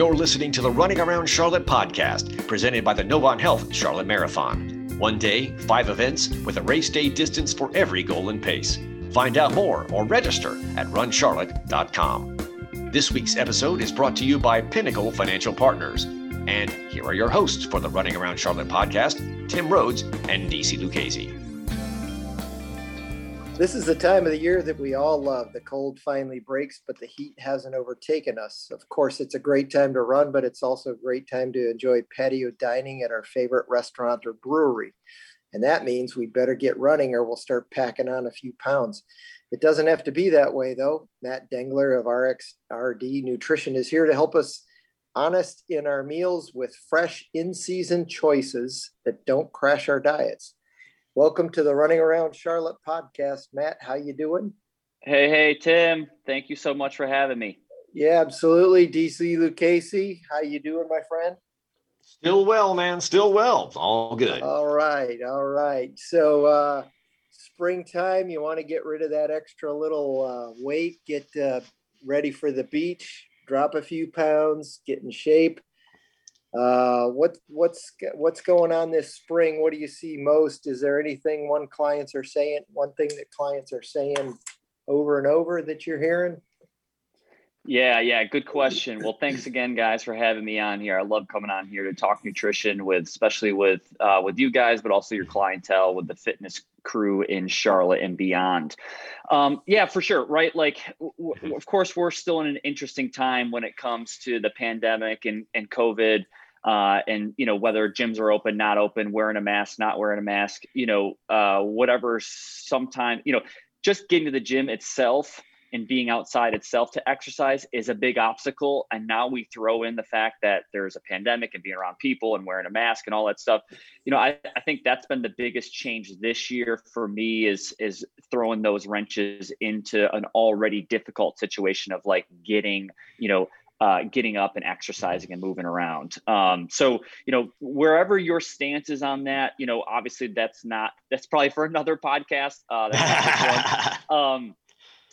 You're listening to the Running Around Charlotte podcast, presented by the Novant Health Charlotte Marathon. One day, five events with a race day distance for every goal and pace. Find out more or register at runcharlotte.com. This week's episode is brought to you by Pinnacle Financial Partners. And here are your hosts for the Running Around Charlotte podcast, Tim Rhodes and DC Lucchese. This is the time of the year that we all love. The cold finally breaks, but the heat hasn't overtaken us. Of course, it's a great time to run, but it's also a great time to enjoy patio dining at our favorite restaurant or brewery. And that means we better get running or we'll start packing on a few pounds. It doesn't have to be that way, though. Matt Dengler of RxRD Nutrition is here to help us honest in our meals with fresh in-season choices that don't crash our diets. Welcome to the Running Around Charlotte podcast, Matt. How you doing? Hey, hey, Tim. Thank you so much for having me. Yeah, absolutely. DC Lucchese, how you doing, my friend? Still well, man. Still well. All good. All right, all right. So, uh, springtime, you want to get rid of that extra little uh, weight, get uh, ready for the beach, drop a few pounds, get in shape. Uh, what what's what's going on this spring? What do you see most? Is there anything one clients are saying? One thing that clients are saying over and over that you're hearing? Yeah, yeah, good question. Well, thanks again, guys, for having me on here. I love coming on here to talk nutrition with, especially with uh, with you guys, but also your clientele with the fitness crew in Charlotte and beyond. Um, yeah, for sure, right? Like, w- of course, we're still in an interesting time when it comes to the pandemic and and COVID. Uh, and you know whether gyms are open, not open, wearing a mask, not wearing a mask, you know, uh, whatever. Sometime, you know, just getting to the gym itself and being outside itself to exercise is a big obstacle. And now we throw in the fact that there's a pandemic and being around people and wearing a mask and all that stuff. You know, I, I think that's been the biggest change this year for me is is throwing those wrenches into an already difficult situation of like getting, you know, uh, getting up and exercising and moving around. Um, so, you know, wherever your stance is on that, you know, obviously that's not, that's probably for another podcast. Uh, um,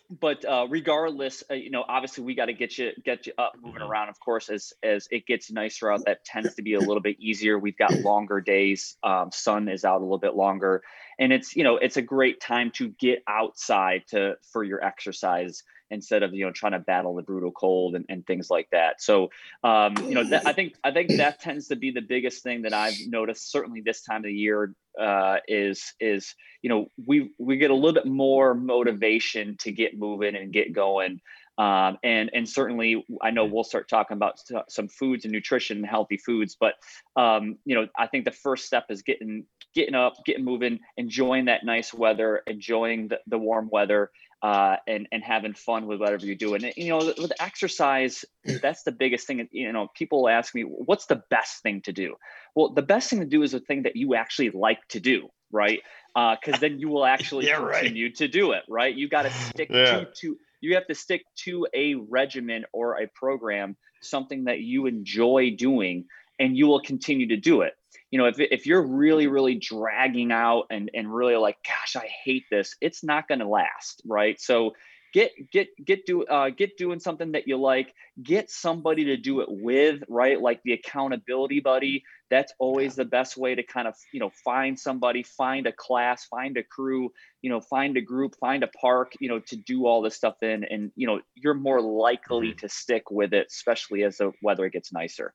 but uh, regardless, uh, you know, obviously we got to get you get you up, moving mm-hmm. around. Of course, as as it gets nicer out, that tends to be a little bit easier. We've got longer days. Um, sun is out a little bit longer, and it's you know it's a great time to get outside to for your exercise instead of you know trying to battle the brutal cold and, and things like that. So um, you know i think i think that tends to be the biggest thing that i've noticed certainly this time of the year uh, is is you know we we get a little bit more motivation to get moving and get going. Um, and and certainly I know we'll start talking about some foods and nutrition and healthy foods, but um, you know I think the first step is getting getting up, getting moving, enjoying that nice weather, enjoying the, the warm weather, uh, and and having fun with whatever you do. And you know, with exercise, that's the biggest thing. You know, people ask me, "What's the best thing to do?" Well, the best thing to do is the thing that you actually like to do, right? Because uh, then you will actually yeah, continue right. to do it, right? You got to stick yeah. to to you have to stick to a regimen or a program, something that you enjoy doing, and you will continue to do it you know, if, if you're really, really dragging out and, and really like, gosh, I hate this, it's not going to last. Right. So get, get, get do, uh, get doing something that you like, get somebody to do it with, right. Like the accountability buddy, that's always the best way to kind of, you know, find somebody, find a class, find a crew, you know, find a group, find a park, you know, to do all this stuff in. And, you know, you're more likely mm-hmm. to stick with it, especially as the weather gets nicer.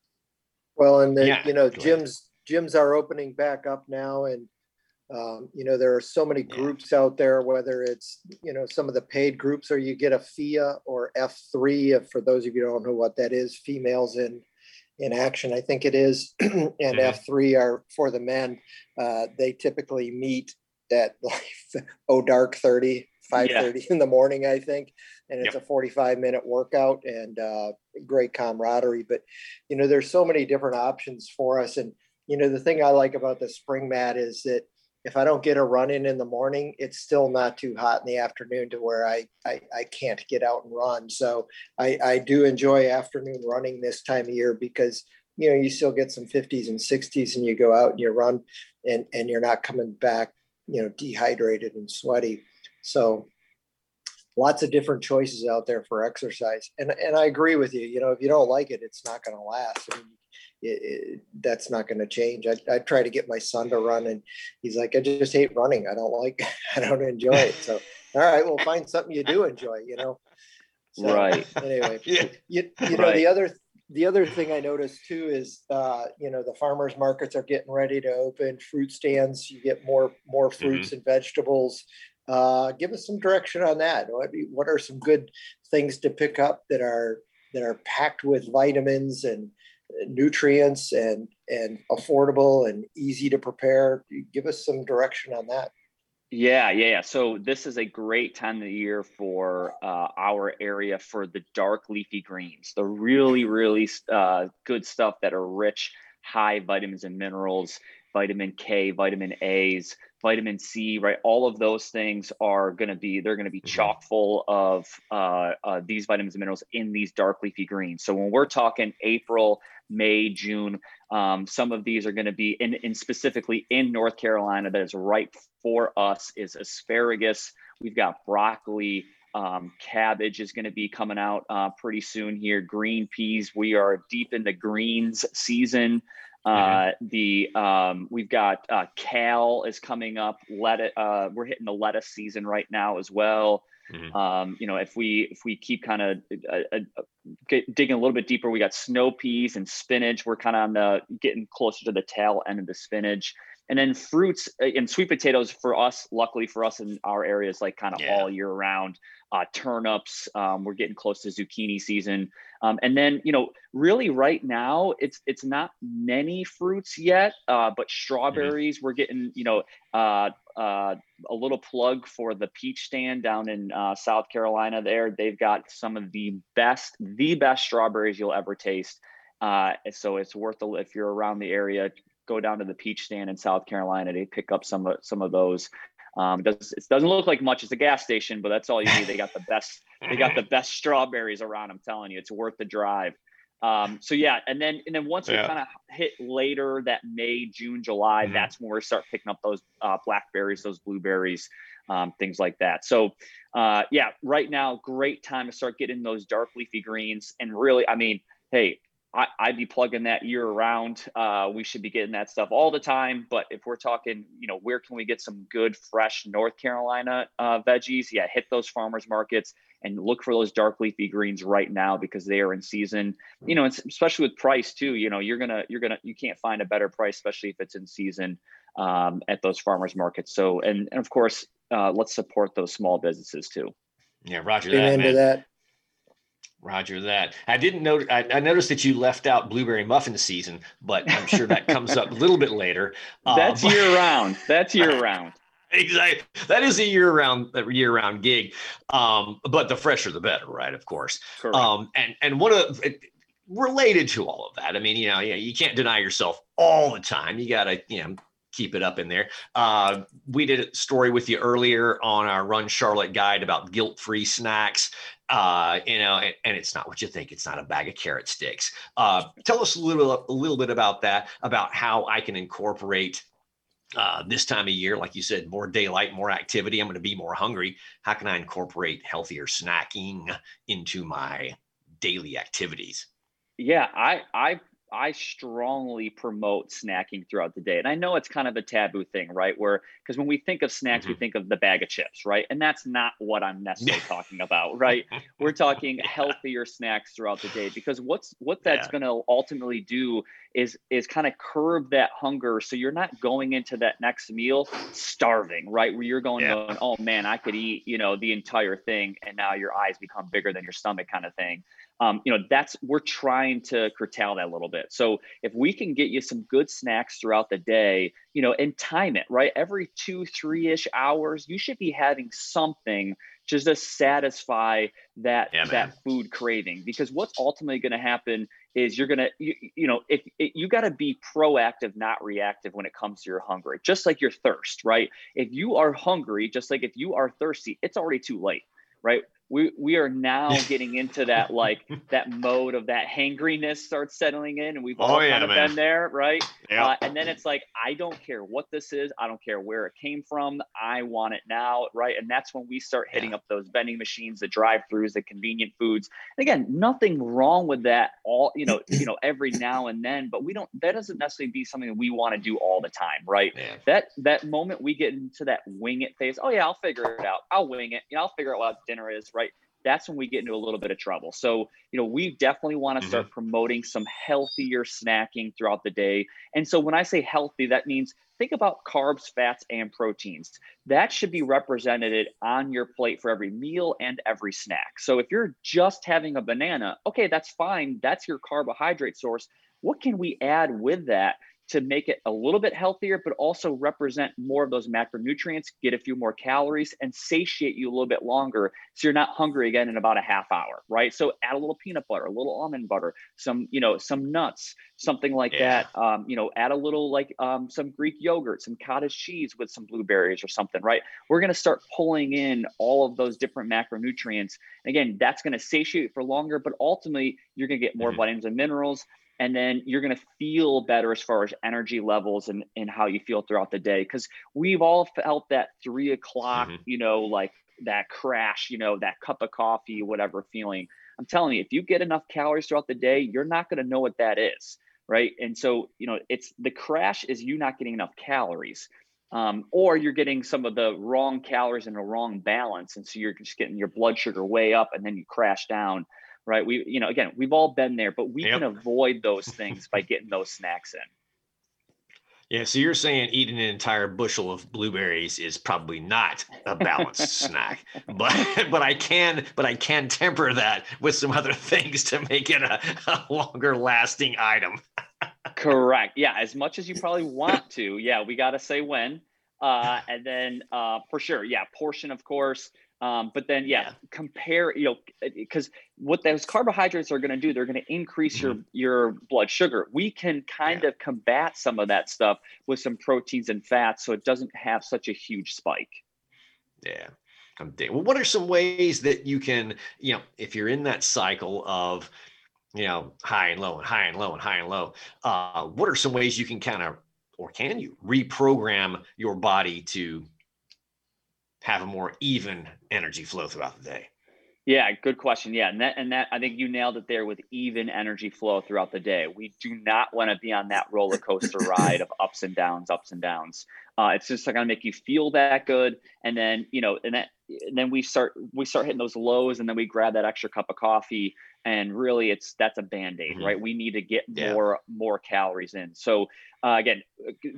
Well, and the, yeah, you know, gyms gyms are opening back up now and um, you know there are so many groups out there whether it's you know some of the paid groups or you get a FIA or F3 for those of you don't know what that is females in in action I think it is and mm-hmm. F3 are for the men uh, they typically meet at like oh dark 30 5 30 yeah. in the morning I think and it's yep. a 45 minute workout and uh, great camaraderie but you know there's so many different options for us and you know, the thing I like about the spring Matt is that if I don't get a run in in the morning, it's still not too hot in the afternoon to where I, I, I can't get out and run. So I, I do enjoy afternoon running this time of year because, you know, you still get some 50s and 60s and you go out and you run and, and you're not coming back, you know, dehydrated and sweaty. So lots of different choices out there for exercise. And and I agree with you. You know, if you don't like it, it's not going to last. I mean, it, it, that's not going to change. I, I try to get my son to run, and he's like, I just hate running. I don't like. I don't enjoy it. So, all right, well, find something you do enjoy. You know. So, right. Anyway, yeah. you, you know right. the other the other thing I noticed too is, uh, you know, the farmers markets are getting ready to open. Fruit stands, you get more more fruits mm-hmm. and vegetables. Uh, give us some direction on that. What, what are some good things to pick up that are that are packed with vitamins and nutrients and and affordable and easy to prepare? Give us some direction on that. Yeah, yeah, yeah. So this is a great time of the year for uh, our area for the dark leafy greens, the really, really uh, good stuff that are rich, high vitamins and minerals, vitamin K, vitamin A's, vitamin C, right? All of those things are going to be they're going to be mm-hmm. chock full of uh, uh, these vitamins and minerals in these dark leafy greens. So when we're talking April, May, June. Um, some of these are going to be in, in specifically in North Carolina that is right for us is asparagus. We've got broccoli. Um, cabbage is going to be coming out uh, pretty soon here. Green peas. We are deep in the greens season. Uh, mm-hmm. The um, we've got uh, kale is coming up. Let it. Uh, we're hitting the lettuce season right now as well. Mm-hmm. Um, you know, if we if we keep kind of uh, uh, digging a little bit deeper, we got snow peas and spinach. We're kind of on the getting closer to the tail end of the spinach, and then fruits uh, and sweet potatoes for us. Luckily for us in our areas, like kind of yeah. all year round. Uh, turnips. Um, we're getting close to zucchini season. Um, and then, you know, really right now, it's it's not many fruits yet, uh, but strawberries. Mm-hmm. We're getting, you know, uh, uh, a little plug for the peach stand down in uh, South Carolina. There, they've got some of the best, the best strawberries you'll ever taste. Uh, so it's worth it if you're around the area. Go down to the peach stand in South Carolina to pick up some of some of those. Um, it, does, it doesn't look like much. It's a gas station, but that's all you need. They got the best. they got the best strawberries around. I'm telling you, it's worth the drive. Um, so yeah, and then and then once yeah. we kind of hit later that May, June, July, mm-hmm. that's when we start picking up those uh, blackberries, those blueberries, um, things like that. So uh, yeah, right now, great time to start getting those dark leafy greens. And really, I mean, hey, I, would be plugging that year round. Uh, we should be getting that stuff all the time. But if we're talking, you know, where can we get some good, fresh North Carolina uh, veggies? Yeah, hit those farmers markets and look for those dark leafy greens right now because they are in season. You know, especially with price too. You know, you're gonna, you're gonna, you can't find a better price, especially if it's in season um, at those farmers markets. So, and and of course, uh, let's support those small businesses too. Yeah, Roger that. Into that. Roger that. I didn't know. I, I, noticed that you left out blueberry muffin season, but I'm sure that comes up a little bit later. That's um, year round. That's year round. exactly. That is a year round, year round gig. Um, but the fresher, the better, right? Of course. Correct. Um, and and one of related to all of that. I mean, you know, yeah, you can't deny yourself all the time. You got to, you know, keep it up in there. Uh, we did a story with you earlier on our Run Charlotte guide about guilt-free snacks. Uh, you know, and, and, it's not what you think. It's not a bag of carrot sticks. Uh, tell us a little, a little bit about that, about how I can incorporate uh, this time of year, like you said, more daylight, more activity. I'm going to be more hungry. How can I incorporate healthier snacking into my daily activities? Yeah, I I I strongly promote snacking throughout the day. And I know it's kind of a taboo thing, right? Where, because when we think of snacks, mm-hmm. we think of the bag of chips, right? And that's not what I'm necessarily talking about, right? We're talking healthier snacks throughout the day because what's what that's yeah. going to ultimately do is is kind of curb that hunger so you're not going into that next meal starving, right? Where you're going, yeah. going oh man, I could eat, you know, the entire thing and now your eyes become bigger than your stomach kind of thing um, you know that's we're trying to curtail that a little bit. So if we can get you some good snacks throughout the day you know and time it right? Every two three-ish hours you should be having something just to satisfy that yeah, that food craving. Because what's ultimately going to happen is you're going to you, you, know if it, you got to be proactive not reactive when it comes to your hunger. Just like your thirst right? If you are hungry just like if you are thirsty it's already too late right we we are now getting into that like that mode of that hangriness starts settling in, and we've oh, all yeah, kind of man. been there, right? Yeah. Uh, and then it's like I don't care what this is, I don't care where it came from, I want it now, right? And that's when we start hitting yeah. up those vending machines, the drive-throughs, the convenient foods. And again, nothing wrong with that. All you know, you know, every now and then, but we don't. That doesn't necessarily be something that we want to do all the time, right? That that moment we get into that wing it phase. Oh yeah, I'll figure it out. I'll wing it. You know, I'll figure out what dinner is, right? That's when we get into a little bit of trouble. So, you know, we definitely want to mm-hmm. start promoting some healthier snacking throughout the day. And so when I say healthy, that means think about carbs, fats, and proteins. That should be represented on your plate for every meal and every snack. So if you're just having a banana, okay, that's fine. That's your carbohydrate source. What can we add with that to make it a little bit healthier, but also represent more of those macronutrients, get a few more calories, and satiate you a little bit longer. So you're not hungry again in about a half hour, right? So add a little peanut butter, a little almond butter, some, you know, some nuts, something like yeah. that. Um, you know, add a little like um, some Greek yogurt, some cottage cheese with some blueberries or something, right? We're going to start pulling in all of those different macronutrients. And again, that's going to satiate for longer, but ultimately you're going to get more mm-hmm. vitamins and minerals and then you're going to feel better as far as energy levels and, and how you feel throughout the day because we've all felt that three o'clock mm-hmm. you know like that crash you know that cup of coffee whatever feeling. I'm telling you if you get enough calories throughout the day you're not going to know what that is right? And so you know it's the crash is you not getting enough calories um, or you're getting some of the wrong calories in a wrong balance and so you're just getting your blood sugar way up and then you crash down right? We, you know, again, we've all been there, but we yep. can avoid those things by getting those snacks in. Yeah, so you're saying eating an entire bushel of blueberries is probably not a balanced snack, but but I can but I can temper that with some other things to make it a, a longer lasting item. Correct. Yeah, as much as you probably want to. Yeah, we got to say when. Uh, and then uh, for sure, yeah, portion of course. Um, but then, yeah, yeah, compare, you know, because what those carbohydrates are going to do, they're going to increase mm-hmm. your your blood sugar. We can kind yeah. of combat some of that stuff with some proteins and fats, so it doesn't have such a huge spike. Yeah. Well, what are some ways that you can, you know, if you're in that cycle of, you know, high and low and high and low and high and low, uh, what are some ways you can kind of, or can you reprogram your body to have a more even energy flow throughout the day? Yeah, good question. Yeah, and that and that I think you nailed it there with even energy flow throughout the day. We do not want to be on that roller coaster ride of ups and downs, ups and downs. Uh, it's just going to make you feel that good, and then you know, and that and then we start we start hitting those lows, and then we grab that extra cup of coffee, and really, it's that's a band aid, mm-hmm. right? We need to get yeah. more more calories in. So uh, again,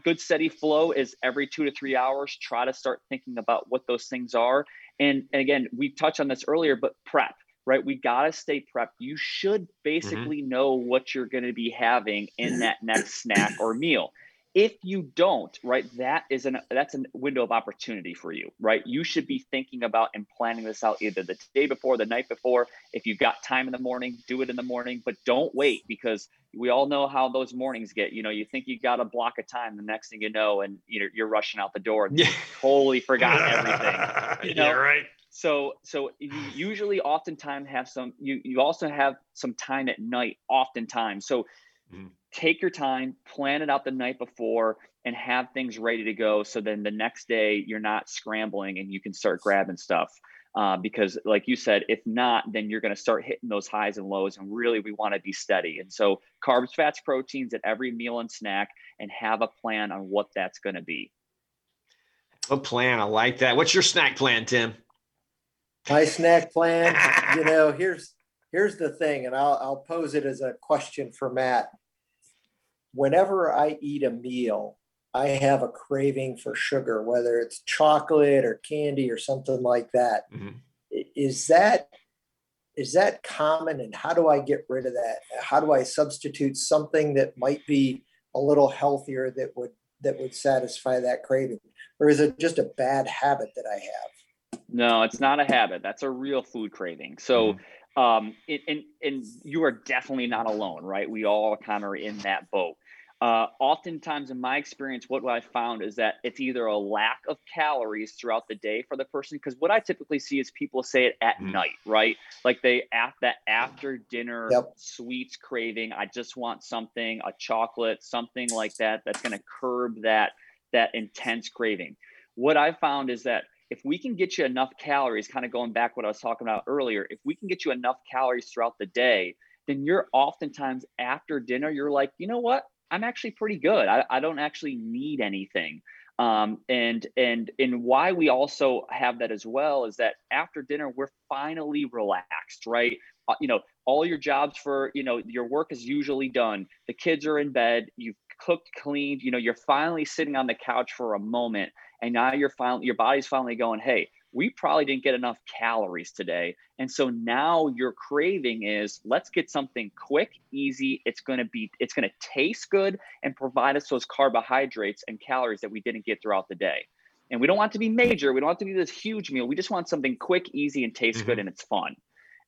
good steady flow is every two to three hours. Try to start thinking about what those things are. And, and again, we touched on this earlier, but prep, right? We got to stay prepped. You should mm-hmm. basically mm-hmm. know what you're going to be having in that next snack or meal if you don't right that is an that's a window of opportunity for you right? You should be thinking about and planning this out either the day before the night before. If you've got time in the morning do it in the morning but don't wait because we all know how those mornings get. You know you think you got a block of time the next thing you know and you know you're rushing out the door. And yeah. totally forgot everything you know? yeah right. So so you usually oftentimes have some you you also have some time at night oftentimes. So mm-hmm take your time, plan it out the night before, and have things ready to go. So then the next day you're not scrambling and you can start grabbing stuff. Uh, because, like you said, if not, then you're going to start hitting those highs and lows. And really, we want to be steady. And so, carbs, fats, proteins at every meal and snack, and have a plan on what that's going to be. A plan. I like that. What's your snack plan, Tim? My snack plan, you know, here's here's the thing, and I'll I'll pose it as a question for Matt whenever I eat a meal, I have a craving for sugar, whether it's chocolate or candy or something like that. Mm-hmm. Is that is that common and how do I get rid of that? How do I substitute something that might be a little healthier that would that would satisfy that craving? Or is it just a bad habit that I have? No, it's not a habit. That's a real food craving. So mm-hmm um, it, and and you are definitely not alone, right? We all kind of are in that boat. Uh, oftentimes, in my experience, what I found is that it's either a lack of calories throughout the day for the person. Because what I typically see is people say it at mm. night, right? Like they at that after dinner yep. sweets craving. I just want something, a chocolate, something like that, that's going to curb that that intense craving. What I found is that if we can get you enough calories, kind of going back what I was talking about earlier, if we can get you enough calories throughout the day, then you're oftentimes after dinner, you're like, you know what? I'm actually pretty good. I, I don't actually need anything. Um, and and and why we also have that as well is that after dinner we're finally relaxed, right? Uh, you know, all your jobs for you know your work is usually done. The kids are in bed. You've cooked, cleaned. You know, you're finally sitting on the couch for a moment, and now you're finally your body's finally going, hey, we probably didn't get enough calories today. And so now your craving is let's get something quick, easy. It's going to be, it's going to taste good and provide us those carbohydrates and calories that we didn't get throughout the day. And we don't want to be major. We don't want to be this huge meal. We just want something quick, easy, and tastes mm-hmm. good and it's fun.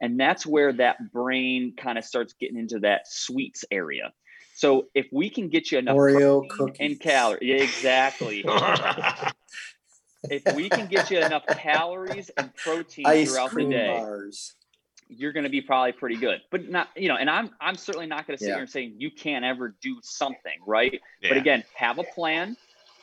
And that's where that brain kind of starts getting into that sweets area. So if we can get you enough Oreo cookies and calories, yeah, exactly. if we can get you enough calories and protein Ice throughout the day, bars. you're going to be probably pretty good. But not, you know, and I'm I'm certainly not going to sit yeah. here and say you can't ever do something, right? Yeah. But again, have a plan,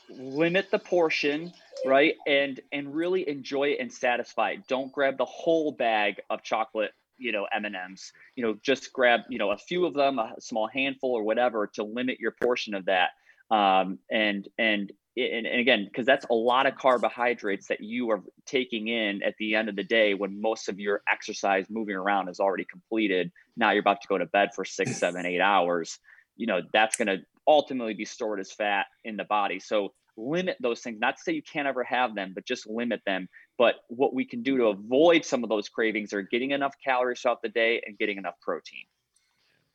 limit the portion, right? And and really enjoy it and satisfy it. Don't grab the whole bag of chocolate you know m&ms you know just grab you know a few of them a small handful or whatever to limit your portion of that um, and and and, and again because that's a lot of carbohydrates that you are taking in at the end of the day when most of your exercise moving around is already completed. Now you're about to go to bed for six seven eight hours. You know that's going to ultimately be stored as fat in the body. So limit those things. Not to say you can't ever have them but just limit them. But what we can do to avoid some of those cravings are getting enough calories throughout the day and getting enough protein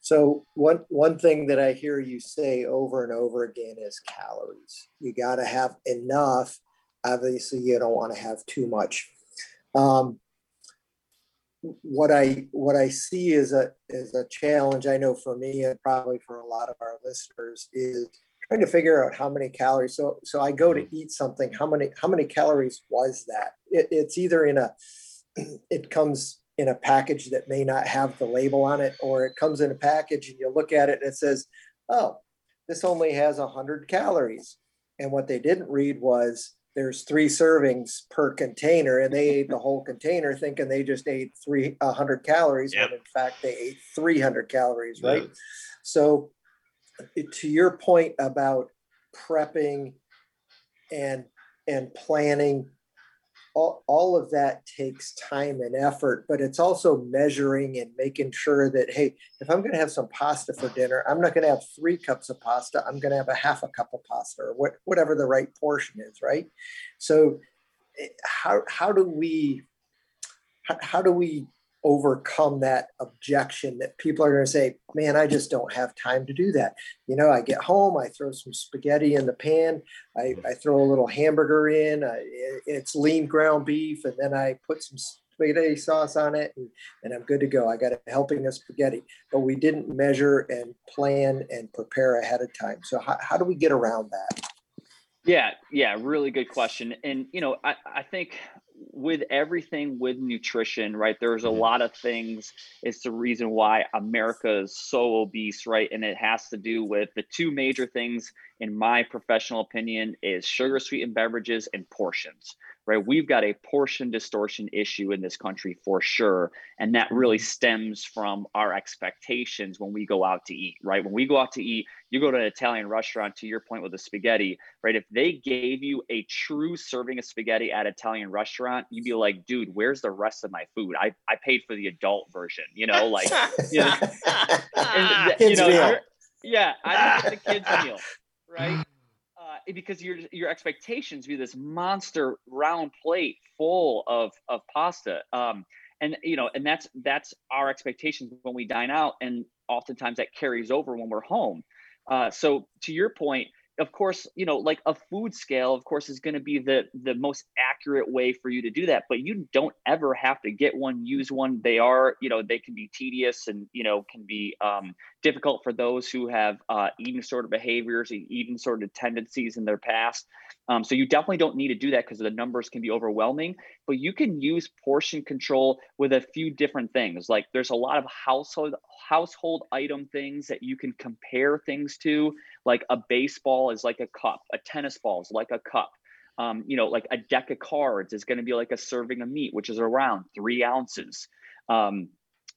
so one one thing that I hear you say over and over again is calories. You got to have enough. Obviously, you don't want to have too much. Um, what I what I see is a is a challenge. I know for me and probably for a lot of our listeners is trying to figure out how many calories. So so I go to eat something. How many how many calories was that? It, it's either in a it comes in a package that may not have the label on it, or it comes in a package and you look at it and it says, oh, this only has 100 calories. And what they didn't read was there's three servings per container, and they ate the whole container thinking they just ate three 100 calories, yep. when in fact they ate 300 calories, right? Yep. So, to your point about prepping and and planning all, all of that takes time and effort, but it's also measuring and making sure that, hey, if I'm going to have some pasta for dinner, I'm not going to have three cups of pasta. I'm going to have a half a cup of pasta or what, whatever the right portion is, right? So, eh, how, how do we how, how do we overcome that objection that people are going to say, man, I just don't have time to do that. You know, I get home, I throw some spaghetti in the pan, I, mm-hmm. I throw a little hamburger in, I, it's lean ground beef, and then I put some spaghetti sauce on it, and, and I'm good to go. I got a helping of spaghetti, but we didn't measure and plan and prepare ahead of time. So, how, how do we get around that? Yeah, yeah, really good question. And you know, I, I think with everything with nutrition, right? There's a mm-hmm. lot of things. It's the reason why America is so obese, right? And it has to do with the two major things, in my professional opinion, is sugar sweetened beverages and portions, right? We've got a portion distortion issue in this country for sure. And that really mm-hmm. stems from our expectations when we go out to eat, right? When we go out to eat, you go to an Italian restaurant, to your point with the spaghetti, right? If they gave you a true serving of spaghetti at Italian restaurant, you'd be like, dude, where's the rest of my food? I, I paid for the adult version, you know, like, you know, and, you know yeah, I didn't get the kids meal, right? Uh, because your your expectations be this monster round plate full of of pasta. Um, and you know, and that's that's our expectations when we dine out, and oftentimes that carries over when we're home. Uh, so to your point, of course, you know, like a food scale, of course, is going to be the the most accurate way for you to do that. But you don't ever have to get one, use one. They are, you know, they can be tedious and you know can be um, difficult for those who have uh, eating of behaviors and eating sort of tendencies in their past. Um, so you definitely don't need to do that because the numbers can be overwhelming. But you can use portion control with a few different things. Like there's a lot of household household item things that you can compare things to. Like a baseball is like a cup, a tennis ball is like a cup. Um, you know, like a deck of cards is going to be like a serving of meat, which is around three ounces. Um,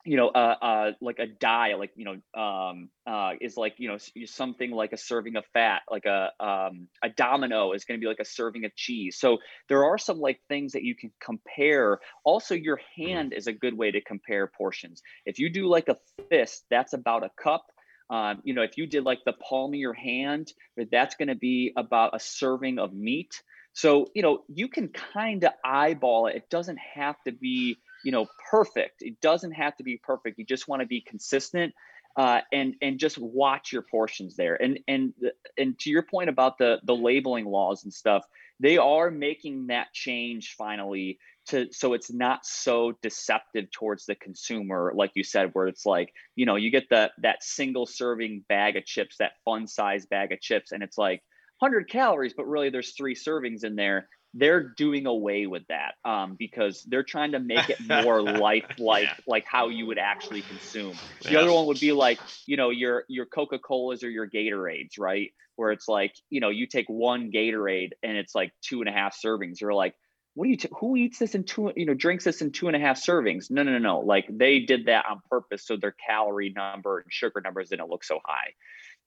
you know, uh, uh, like a die, like you know, um, uh, is like you know something like a serving of fat, like a um, a domino is going to be like a serving of cheese. So there are some like things that you can compare. Also, your hand is a good way to compare portions. If you do like a fist, that's about a cup. Um, you know, if you did like the palm of your hand, that's going to be about a serving of meat. So you know, you can kind of eyeball it. It doesn't have to be you know perfect it doesn't have to be perfect you just want to be consistent uh, and and just watch your portions there. And and and to your point about the the labeling laws and stuff they are making that change finally to so it's not so deceptive towards the consumer like you said where it's like you know you get the that single serving bag of chips that fun size bag of chips and it's like 100 calories but really there's three servings in there they're doing away with that um, because they're trying to make it more lifelike, yeah. like how you would actually consume. The other one would be like, you know, your your Coca Colas or your Gatorades, right? Where it's like, you know, you take one Gatorade and it's like two and a half servings. You're like, what do you? T- who eats this in two? You know, drinks this in two and a half servings? No, no, no, no. Like they did that on purpose so their calorie number and sugar numbers didn't look so high.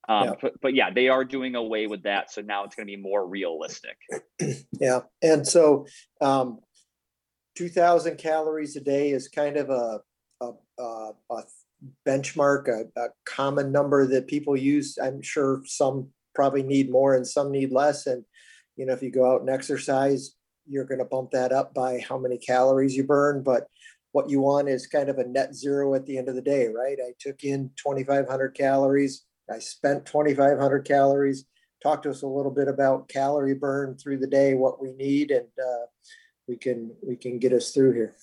Um, yeah. But, but yeah, they are doing away with that. So now it's going to be more realistic. yeah. And so um, 2000 calories a day is kind of a, a, a, a benchmark, a, a, common number that people use. I'm sure some probably need more and some need less. And, you know, if you go out and exercise, you're going to bump that up by how many calories you burn. But what you want is kind of a net zero at the end of the day, right? I took in 2,500 calories I spent 2,500 calories. Talk to us a little bit about calorie burn through the day, what we need, and uh, we can we can get us through here.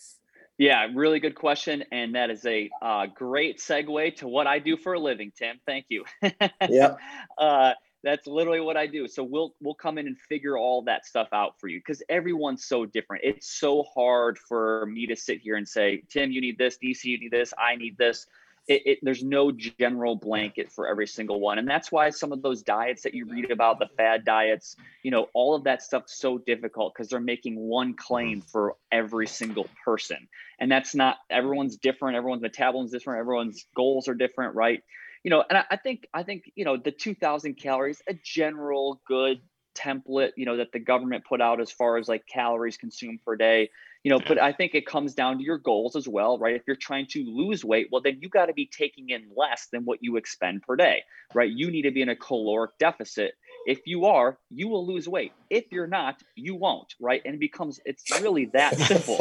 Yeah, really good question, and that is a uh, great segue to what I do for a living, Tim. Thank you. yeah. Uh, that's literally what I do. So we'll we'll come in and figure all that stuff out for you because everyone's so different. It's so hard for me to sit here and say, Tim, you need this, DC, you need this, I need this it, it, there's no general blanket for every single one. And that's why some of those diets that you read about the fad diets you know all of that stuff's so difficult because they're making one claim mm. for every single person. And that's not everyone's different everyone's metabolism is different everyone's goals are different right? You know and I, I think i think you know the 2000 calories a general good template you know that the government put out as far as like calories consumed per day you know but i think it comes down to your goals as well right? If you're trying to lose weight well then you got to be taking in less than what you expend per day right? You need to be in a caloric deficit. If you are you will lose weight. If you're not you won't right? And it becomes it's really that simple.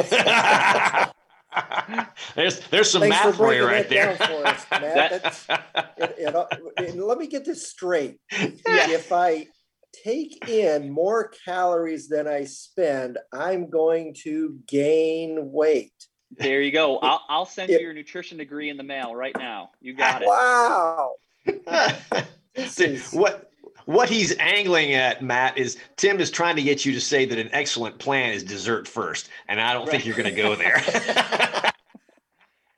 There's there's some Thanks math for, you right there. Us, that, it, it, let me get this straight. Yeah. If I take in more calories than I spend, I'm going to gain weight. There you go. I'll, I'll send you your nutrition degree in the mail right now. You got it. Wow. is... What what he's angling at, Matt, is Tim is trying to get you to say that an excellent plan is dessert first, and I don't right. think you're going to go there.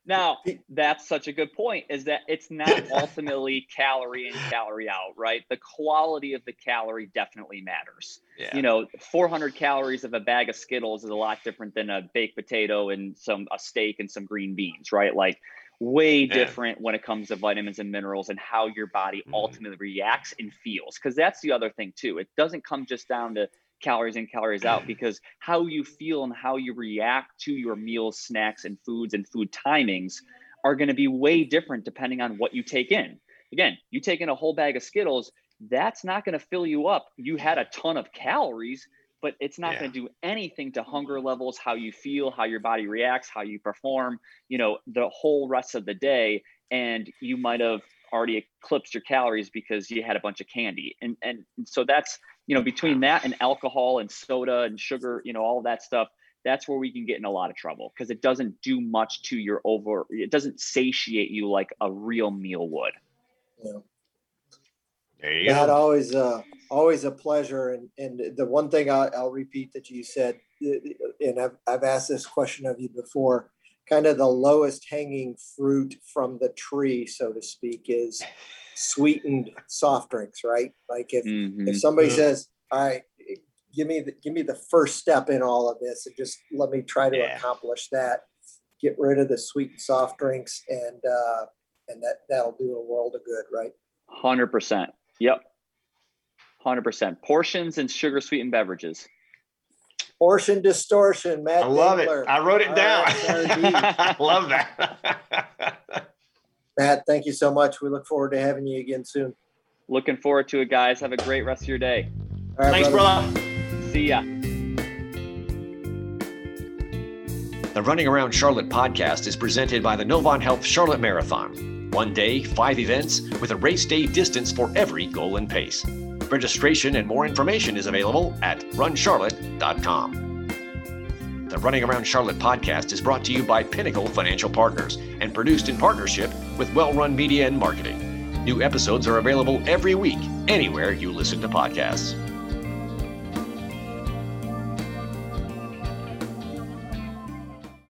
Now, that's such a good point is that it's not ultimately calorie in, calorie out, right? The quality of the calorie definitely matters. Yeah. You know, 400 calories of a bag of Skittles is a lot different than a baked potato and some a steak and some green beans, right? Like way yeah. different when it comes to vitamins and minerals and how your body mm-hmm. ultimately reacts and feels. Because that's the other thing too. It doesn't come just down to calories in, calories out, because how you feel and how you react to your meals, snacks, and foods and food timings are going to be way different depending on what you take in. Again, you take in a whole bag of Skittles, that's not going to fill you up. You had a ton of calories, but it's not yeah. going to do anything to hunger levels, how you feel, how your body reacts, how you perform, you know, the whole rest of the day. And you might have already eclipsed your calories because you had a bunch of candy. And, and so that's, you know, between that and alcohol and soda and sugar, you know, all that stuff, that's where we can get in a lot of trouble because it doesn't do much to your over, it doesn't satiate you like a real meal would. Yeah. There you Matt, go. always, uh, always a pleasure. And, and the one thing I, will repeat that you said, and I've, I've asked this question of you before, kind of the lowest hanging fruit from the tree, so to speak, is sweetened soft drinks, right? Like if, mm-hmm. if somebody mm-hmm. says, all right, give me the, give me the first step in all of this and just let me try to yeah. accomplish that, get rid of the sweet and soft drinks and, uh, and that that'll do a world of good, right? Hundred percent. Yep. 100%. Portions and sugar sweetened beverages. Portion distortion, Matt. I love it. I wrote it All down. Right, I love that. Matt, thank you so much. We look forward to having you again soon. Looking forward to it, guys. Have a great rest of your day. Thanks, brother. brother. See ya. The Running Around Charlotte podcast is presented by the Novant Health Charlotte Marathon. One day, five events with a race day distance for every goal and pace. Registration and more information is available at runcharlotte.com. The Running Around Charlotte podcast is brought to you by Pinnacle Financial Partners produced in partnership with Well Run Media and Marketing. New episodes are available every week, anywhere you listen to podcasts.